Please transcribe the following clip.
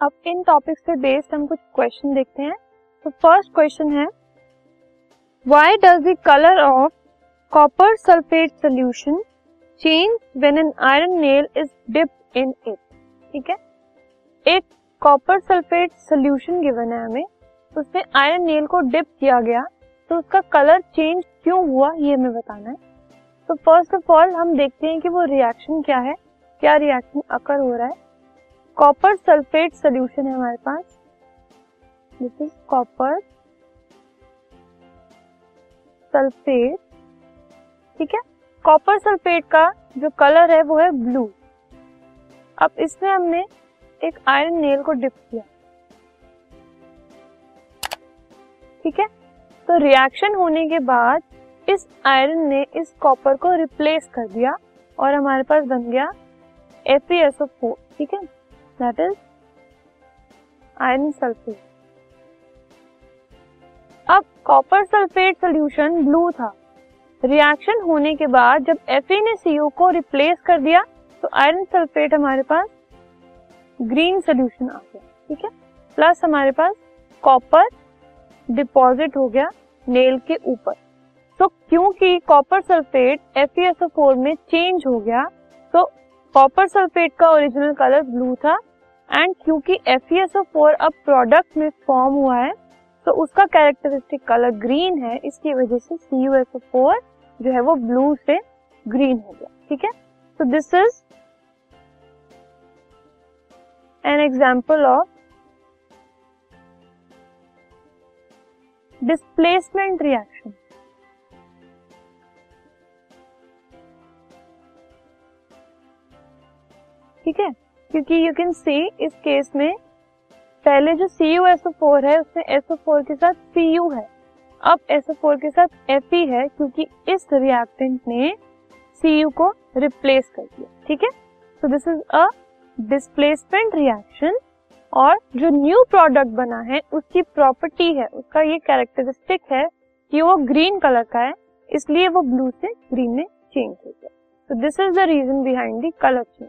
अब इन टॉपिक्स पे बेस्ड हम कुछ क्वेश्चन देखते हैं। तो फ़र्स्ट क्वेश्चन है why does the colour of copper sulphate solution change when an iron nail is dipped in it ठीक है? एक कॉपर सल्फेट सोल्यूशन गिवन है हमें। उसमें आयरन नेल को डिप किया गया तो उसका कलर चेंज क्यों हुआ, ये हमें बताना है। तो फ़र्स्ट ऑफ़ ऑल हम देखते हैं कि वो रिएक्शन क्या है, क्या रिएक्शन अकर हो रहा है। कॉपर सल्फेट सोल्यूशन है हमारे पास। दिस इज़ कॉपर सल्फेट ठीक है? कॉपर सल्फेट का जो कलर है वो है ब्लू अब इसमें हमने एक आयरन नेल को डिप किया। ठीक है? तो रिएक्शन होने के बाद इस आयरन ने इस कॉपर को रिप्लेस कर दिया और हमारे पास बन गया FeSO4 ठीक है? दैट इज़ आयरन सल्फेट अब कॉपर सल्फेट सोल्यूशन ब्लू था। रिएक्शन होने के बाद जब Fe ने CO को रिप्लेस कर दिया तो आयरन सल्फेट हमारे पास ग्रीन सोल्यूशन आ गया, ठीक है? प्लस हमारे पास कॉपर डिपॉजिट हो गया नेल के ऊपर। तो क्योंकि कॉपर सल्फेट FeSO4 में चेंज हो गया तो कॉपर सल्फेट का ओरिजिनल कलर ब्लू था। एंड क्योंकि FeSO4 अब प्रोडक्ट में फॉर्म हुआ है तो उसका कैरेक्टरिस्टिक कलर ग्रीन है, इसकी वजह से CuSO4 जो है वो ब्लू से ग्रीन हो गया, ठीक है? तो this is an example of displacement reaction ठीक है? क्योंकि यू कैन सी इस केस में पहले जो सी यू एसओ फोर है, उसमें एसओ फोर के साथ सी यू है। अब एसओ फोर के साथ एफ़ ई है क्योंकि इस रिएक्टेंट ने सी यू को रिप्लेस कर दिया, ठीक है? So this is a displacement reaction और जो न्यू प्रोडक्ट बना है, उसकी प्रॉपर्टी है, उसका ये कैरेक्टरिस्टिक है कि वो ग्रीन कलर का है, इसलिए वो ब्लू से ग्रीन में चेंज हो गया। तो this is the reason behind the colour change